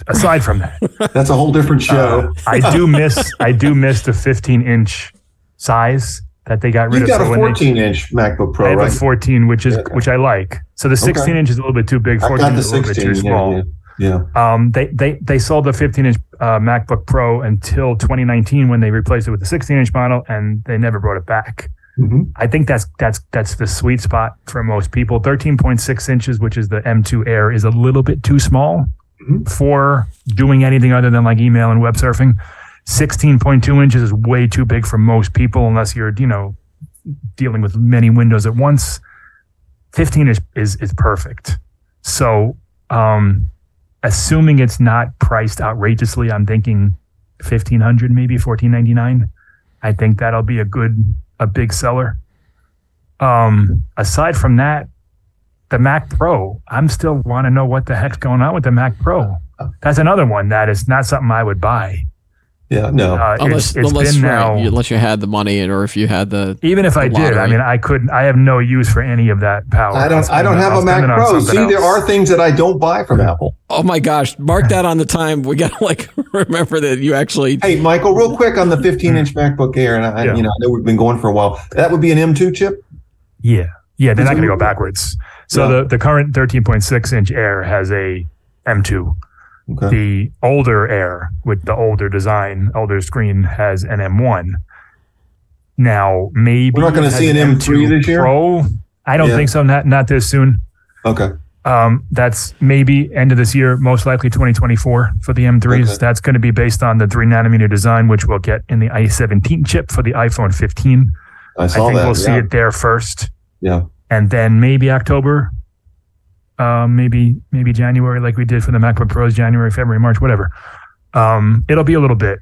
aside from that, that's a whole different show. Uh, I do miss I do miss the 15 inch size that they got rid you of. You got so a 14 they, inch MacBook Pro, I have right? a 14, which is yeah. which I like. So the 16 okay. inch is a little bit too big. 14 is a little bit too small. Yeah, yeah. Um, they they they sold the 15 inch uh, MacBook Pro until 2019 when they replaced it with the 16 inch model, and they never brought it back. Mm-hmm. I think that's that's that's the sweet spot for most people. 13.6 inches, which is the M2 Air, is a little bit too small mm-hmm. for doing anything other than like email and web surfing. 16.2 inches is way too big for most people unless you're, you know, dealing with many windows at once. 15 is is, is perfect. So, um, assuming it's not priced outrageously, I'm thinking 1500 maybe 1499. I think that'll be a good a big seller. Um, aside from that, the Mac Pro, I'm still want to know what the heck's going on with the Mac Pro. That's another one that is not something I would buy. Yeah, no. Uh, unless it's, it's unless, now, right, unless you had the money or if you had the even if I lottery. did, I mean, I couldn't. I have no use for any of that power. I don't. I don't have a Mac Pro. See, else. there are things that I don't buy from Apple. Oh my gosh! Mark that on the time. We got to like remember that you actually. Hey, Michael, real quick on the 15 inch MacBook Air, and I, yeah. you know, I know we've been going for a while. That would be an M2 chip. Yeah, yeah. They're not going to go backwards. So yeah. the the current 13.6 inch Air has a M2. Okay. The older Air with the older design, older screen has an M1. Now, maybe we're not going to see an M3 this year. Pro, I don't yeah. think so. Not not this soon. Okay. Um, that's maybe end of this year, most likely 2024 for the M3s. Okay. That's going to be based on the three nanometer design, which we'll get in the A17 chip for the iPhone 15. I, saw I think that, we'll yeah. see it there first. Yeah. And then maybe October um, maybe maybe January, like we did for the MacBook Pros, January, February, March, whatever. Um, it'll be a little bit,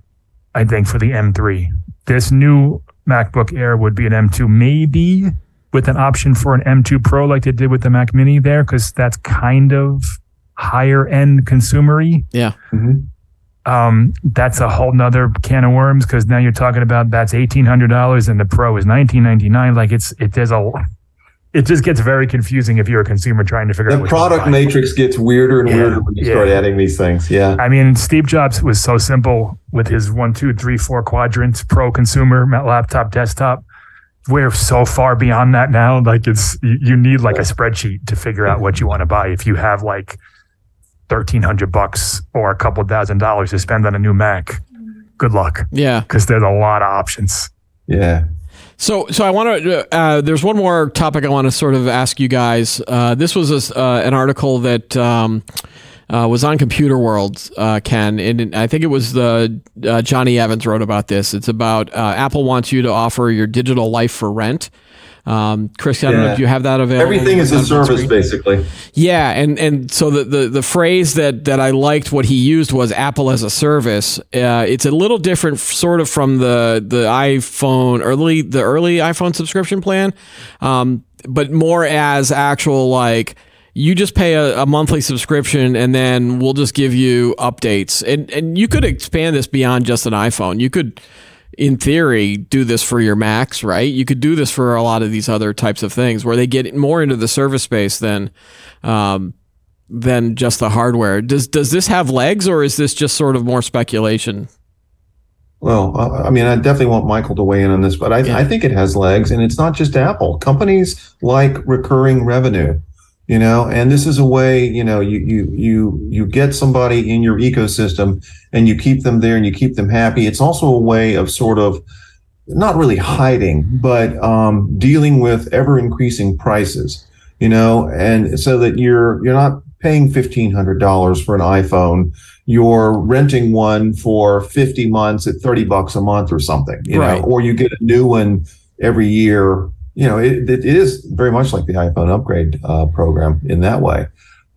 I think, for the M3. This new MacBook Air would be an M2, maybe with an option for an M2 Pro, like they did with the Mac Mini there, because that's kind of higher end consumery. Yeah. Mm-hmm. Um, that's a whole nother can of worms because now you're talking about that's eighteen hundred dollars and the Pro is nineteen ninety nine. Like it's it there's a it just gets very confusing if you're a consumer trying to figure the out. The product matrix gets weirder and yeah, weirder when you yeah. start adding these things. Yeah. I mean, Steve Jobs was so simple with his one, two, three, four quadrants: pro, consumer, laptop, desktop. We're so far beyond that now. Like it's you need like a spreadsheet to figure out what you want to buy. If you have like thirteen hundred bucks or a couple thousand dollars to spend on a new Mac, good luck. Yeah, because there's a lot of options. Yeah. So, so I want to. Uh, there's one more topic I want to sort of ask you guys. Uh, this was a, uh, an article that um, uh, was on Computerworld, uh, Ken, and I think it was the uh, Jonny Evans wrote about this. It's about Apple wants you to offer your digital life for rent. Um, Chris, I don't know if you have that available. Everything is a service, basically. Yeah, and and so the, the the phrase that that I liked what he used was Apple as a service. Uh, it's a little different, sort of from the the iPhone early the early iPhone subscription plan, um, but more as actual like you just pay a, a, monthly subscription and then we'll just give you updates and and you could expand this beyond just an iphone you could in theory, do this for your Macs, right? You could do this for a lot of these other types of things where they get more into the service space than um, than just the hardware. Does does this have legs, or is this just sort of more speculation? Well, I mean, I definitely want Michael to weigh in on this, but I, yeah. I think it has legs, and it's not just Apple. Companies like recurring revenue. You know? And this is a way you know you you you you get somebody in your ecosystem and you keep them there and you keep them happy. It's also a way of sort of not really hiding but um, dealing with ever increasing prices you know? And so that you're you're not paying $1500 for an iphone. You're renting one for 50 months at 30 bucks a month or something you right. know or you get a new one every year you know, it, it is very much like the iPhone upgrade uh, program in that way.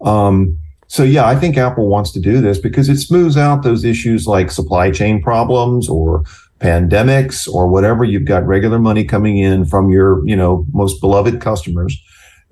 Um, so yeah, I think Apple wants to do this because it smooths out those issues like supply chain problems or pandemics or whatever. You've got regular money coming in from your, you know, most beloved customers,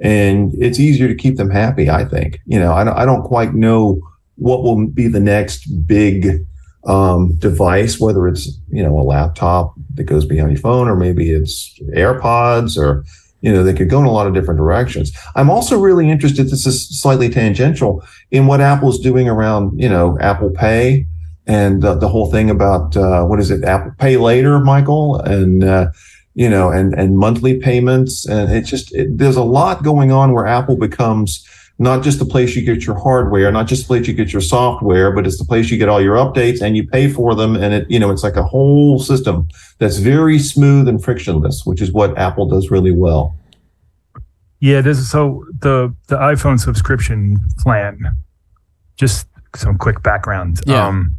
and it's easier to keep them happy. I think. You know, I don't, I don't quite know what will be the next big um, device, whether it's you know a laptop that goes behind your phone, or maybe it's AirPods, or you know they could go in a lot of different directions. I'm also really interested. This is slightly tangential in what Apple's doing around you know Apple Pay and uh, the whole thing about uh, what is it Apple Pay Later, Michael, and uh, you know and and monthly payments, and it's just it, there's a lot going on where Apple becomes not just the place you get your hardware, not just the place you get your software, but it's the place you get all your updates and you pay for them. And it, you know, it's like a whole system that's very smooth and frictionless, which is what Apple does really well. Yeah, this so the the iPhone subscription plan. Just some quick background. Yeah. Um,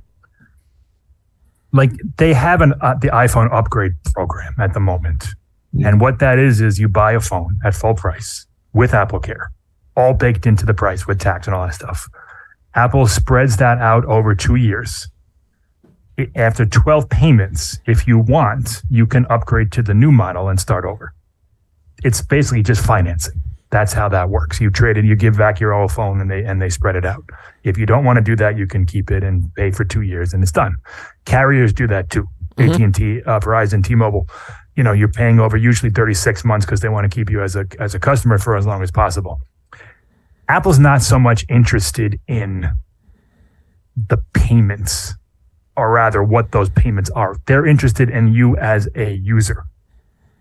like they have an uh, the iPhone upgrade program at the moment, yeah. and what that is is you buy a phone at full price with AppleCare all baked into the price with tax and all that stuff. Apple spreads that out over two years. After 12 payments, if you want, you can upgrade to the new model and start over. It's basically just financing. That's how that works. You trade it, you give back your old phone and they and they spread it out. If you don't want to do that, you can keep it and pay for two years and it's done. Carriers do that too. Mm-hmm. AT&T, uh, Verizon, T-Mobile. You know, you're paying over usually 36 months because they want to keep you as a as a customer for as long as possible. Apple's not so much interested in the payments, or rather, what those payments are. They're interested in you as a user,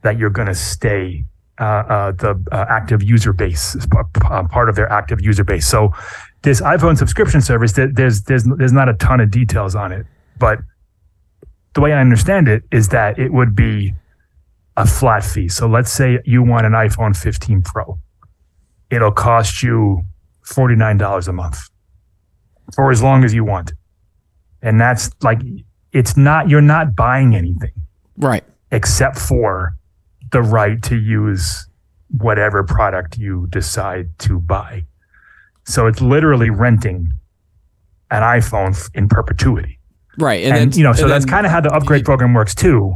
that you're going to stay uh, uh, the uh, active user base, uh, part of their active user base. So, this iPhone subscription service, there's there's there's not a ton of details on it, but the way I understand it is that it would be a flat fee. So, let's say you want an iPhone 15 Pro it'll cost you $49 a month for as long as you want. And that's like, it's not, you're not buying anything. Right. Except for the right to use whatever product you decide to buy. So it's literally renting an iPhone in perpetuity. Right. And, and you know, so that's kind of how the upgrade program works too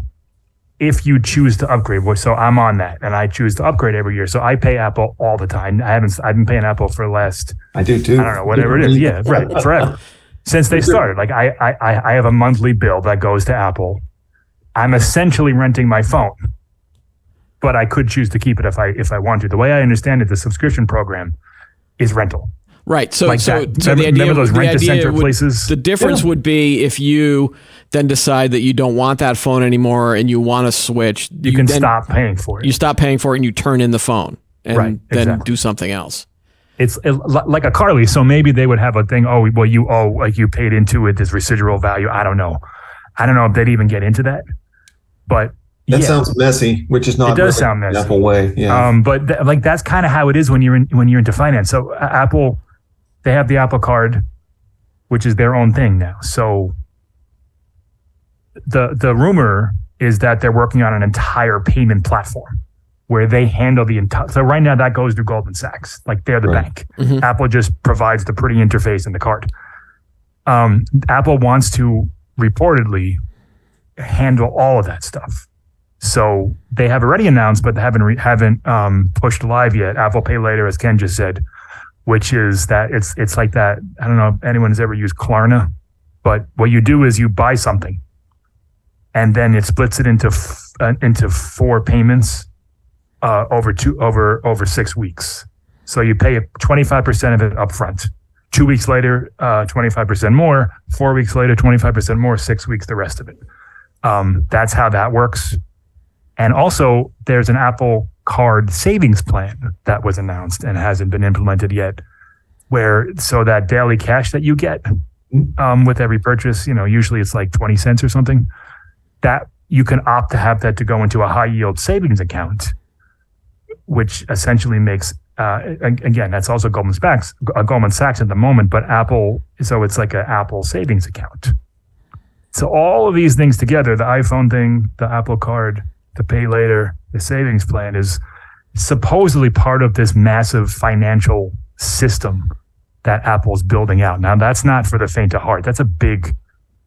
if you choose to upgrade. So I'm on that, and I choose to upgrade every year. So I pay Apple all the time. I haven't. I've been paying Apple for the last. I do too. I don't know whatever it is. Yeah, right, forever since they started. Like I, I, I have a monthly bill that goes to Apple. I'm essentially renting my phone, but I could choose to keep it if I if I want to. The way I understand it, the subscription program is rental. Right. So, like so, so remember, the idea, those the rent center would, places. The difference yeah. would be if you then decide that you don't want that phone anymore and you want to switch. You, you can stop paying for it. You stop paying for it and you turn in the phone and right, then exactly. do something else. It's like a car lease. So maybe they would have a thing. Oh, well, you owe like you paid into it this residual value. I don't know. I don't know if they'd even get into that, but that yeah. sounds messy, which is not. It does really sound messy. Apple way, yeah. Um, but th- like that's kind of how it is when you're in when you're into finance. So uh, Apple they have the Apple Card, which is their own thing now. So the the rumor is that they're working on an entire payment platform where they handle the entire. So right now that goes through Goldman Sachs, like they're the right. bank. Mm-hmm. Apple just provides the pretty interface and the card. Um, Apple wants to reportedly handle all of that stuff. So they have already announced, but they haven't re- haven't um, pushed live yet. Apple Pay Later, as Ken just said, which is that it's it's like that. I don't know if anyone has ever used Klarna, but what you do is you buy something, and then it splits it into f- uh, into four payments uh, over two over over six weeks. So you pay twenty five percent of it upfront. Two weeks later, five percent more. Four weeks later, twenty five percent more. Six weeks, the rest of it. Um, that's how that works. And also, there's an Apple Card savings plan that was announced and hasn't been implemented yet. Where so that daily cash that you get um, with every purchase, you know, usually it's like 20 cents or something, that you can opt to have that to go into a high yield savings account, which essentially makes uh, again, that's also Goldman Sachs, uh, Goldman Sachs at the moment, but Apple, so it's like an Apple savings account. So all of these things together, the iPhone thing, the Apple card, the pay later, the savings plan is supposedly part of this massive financial system that Apple's building out. Now that's not for the faint of heart. That's a big,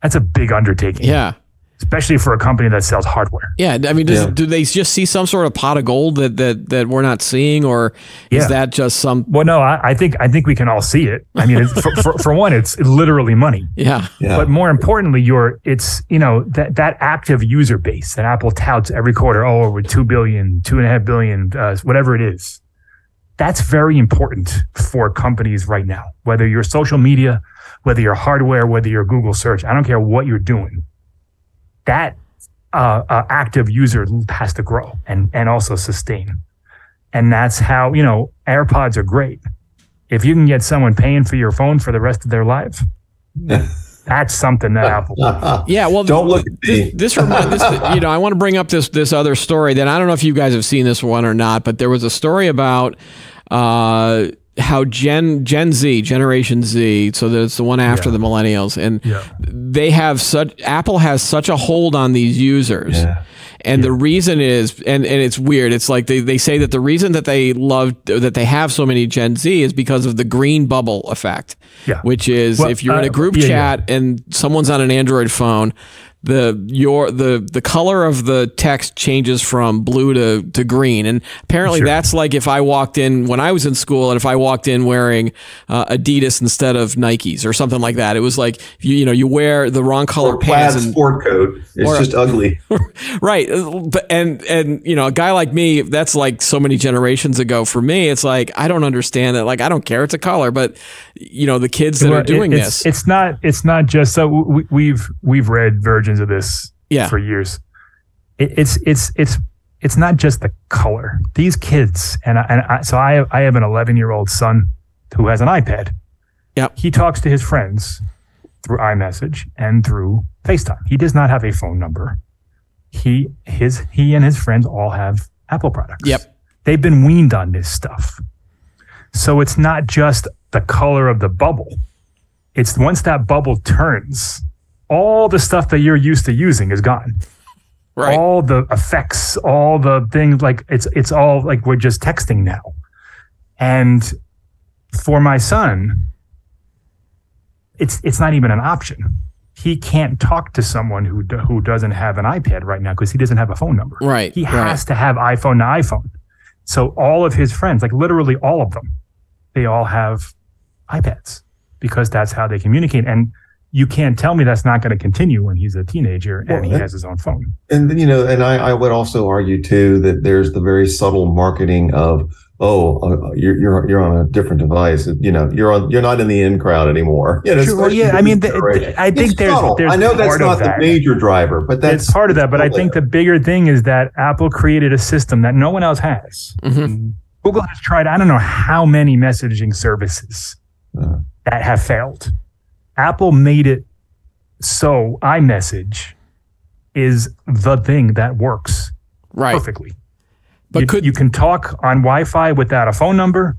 that's a big undertaking. Yeah especially for a company that sells hardware. Yeah, I mean, does, yeah. do they just see some sort of pot of gold that that that we're not seeing, or is yeah. that just some? Well, no, I, I, think I think we can all see it. I mean, for, for, for, one, it's literally money. Yeah. yeah. But more importantly, your it's you know that that active user base that Apple touts every quarter, oh, over two billion, two and a half billion, uh, whatever it is. That's very important for companies right now. Whether you're social media, whether you're hardware, whether you're Google search, I don't care what you're doing that uh, uh, active user has to grow and and also sustain. And that's how you know AirPods are great. If you can get someone paying for your phone for the rest of their life, that's something that Apple. yeah, well, don't look at this. This, this, you know, I want to bring up this this other story that I don't know if you guys have seen this one or not, but there was a story about. Uh, how Gen Gen Z, Generation Z, so that's the one after yeah. the millennials, and yeah. they have such Apple has such a hold on these users. Yeah. And the reason is, and, and it's weird. It's like they, they say that the reason that they love that they have so many Gen Z is because of the green bubble effect. Yeah. Which is well, if you're uh, in a uh, group chat and someone's on an Android phone, the your the the color of the text changes from blue to, to green. And apparently sure. that's like if i walked in when i was in school and if i walked in wearing uh, adidas instead of nikes or something like that it was like you, you know you wear the wrong color or pants and sport coat. It's or, just ugly. Right. But and and you know a guy like me that's like so many generations ago for me it's like i don't understand it. Like i don't care. It's a color but you know the kids that well, are doing it, it's, this. it's not it's not just so we, we've we've read virgin versions of this yeah. for years. It, it's it's it's it's not just the color. These kids and I, and I, so I I have an 11 year old son who has an iPad. Yep. He talks to his friends through iMessage and through FaceTime. He does not have a phone number. He his he and his friends all have Apple products. Yep. They've been weaned on this stuff. So it's not just the color of the bubble. It's once that bubble turns, all the stuff that you're used to using is gone. Right. All the effects, all the things like it's it's all like we're just texting now. And for my son, it's it's not even an option. He can't talk to someone who who doesn't have an iPad right now because he doesn't have a phone number. Right. He right. has to have iPhone to iPhone. So all of his friends, like literally all of them, they all have iPads because that's how they communicate. And you can't tell me that's not going to continue when he's a teenager and well, he has his own phone. And then, you know, and I, I, would also argue too that there's the very subtle marketing of, oh, uh, you're, you're you're on a different device. You know, you're on you're not in the in crowd anymore. You know, sure, yeah, I mean, the, the, I think there's, there's, I know that's not the major driver, but that's it's part of that. But I think the bigger thing is that Apple created a system that no one else has. Mm-hmm. Google has tried I don't know how many messaging services uh, that have failed Apple made it so iMessage is the thing that works right. perfectly. But you, could you can talk on Wi-Fi without a phone number?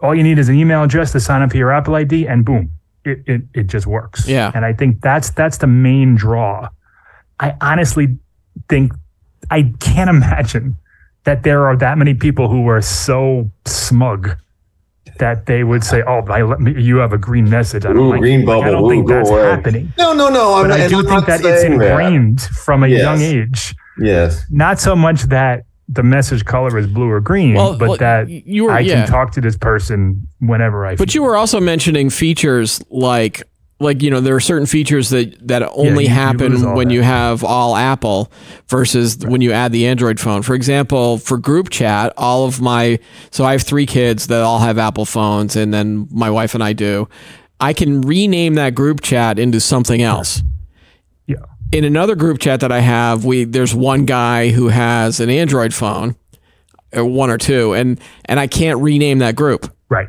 All you need is an email address to sign up for your Apple ID, and boom, it it, it just works. Yeah. And I think that's that's the main draw. I honestly think I can't imagine that there are that many people who are so smug that they would say, "Oh, I, you have a green message." I don't Ooh, like green bubble. I don't Ooh, think that's away. happening. No, no, no. I'm but not, I do I'm think that it's ingrained that. from a yes. young age. Yes. Not so much that the message color is blue or green, well, but well, that you were, I yeah. can talk to this person whenever I. But you were also mentioning features like like you know there are certain features that that only yeah, you, happen you when that. you have all apple versus right. when you add the android phone for example for group chat all of my so i have three kids that all have apple phones and then my wife and i do i can rename that group chat into something else yeah in another group chat that i have we there's one guy who has an android phone or one or two, and and I can't rename that group. Right.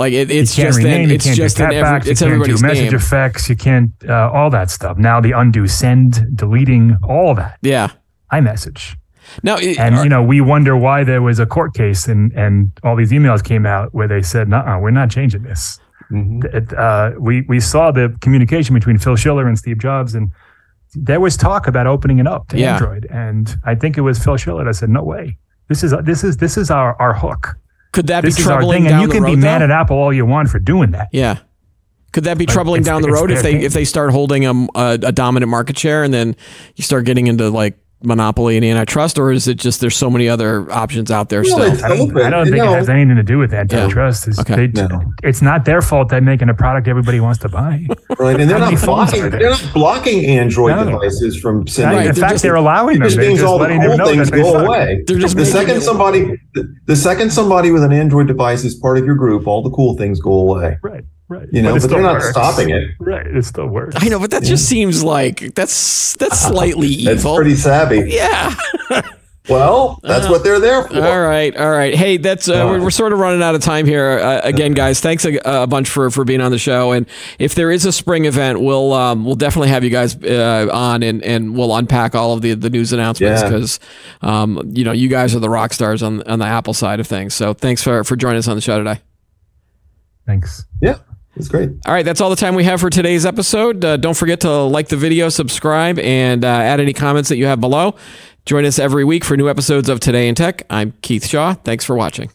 Like it, it's you can't just rename, an, you it's can't just do an tapbacks, every, it's you can't do everybody's message name. effects, you can't uh, all that stuff. Now the undo, send, deleting, all that. Yeah. iMessage. Now, it- And you know, we wonder why there was a court case and and all these emails came out where they said, "No, we're not changing this." Mhm. It, uh, we we saw the communication between Phil Schiller and Steve Jobs, and there was talk about opening it up to Yeah. Android. And I think it was Phil Schiller that said, "No way, this is this is this is our our hook. Could that This be troubling thing." down And you the can road? be mad though? at Apple all you want for doing that. Yeah. Could that be troubling down the road if they thing. if they start holding a, a, uh, a dominant market share and then you start getting into like monopoly and antitrust, or is it just there's so many other options out there Well, still? I don't, I don't think know- it has anything to do with antitrust. It's, Okay. they, No. it's not their fault they're making a product everybody wants to buy. Right, and they're not blocking. They're not blocking Android No. devices from Right, sending. Right, in they're fact, just- they're allowing It them. just They're just all the them cool know things that they go suck. away. They're just the second it- somebody, the, the second somebody with an Android device is part of your group, all the cool things go away. Right, right. You know, it but, they're still not works. stopping it. Right, it still works. I know, but that just seems like that's that's slightly That's evil. pretty savvy. yeah. Well, that's what they're there for. All right, all right. Hey, that's uh, we're, we're sort of running out of time here. Uh, again, guys, thanks a, a bunch for for being on the show. And if there is a spring event, we'll um, we'll definitely have you guys uh, on and, and we'll unpack all of the, the news announcements Yeah. because um, you know you guys are the rock stars on on the Apple side of things. So thanks for for joining us on the show today. Thanks. Yeah, it's great. All right, that's all the time we have for today's episode. Uh, don't forget to like the video, subscribe, and uh, add any comments that you have below. Join us every week for new episodes of Today in Tech. I'm Keith Shaw. Thanks for watching.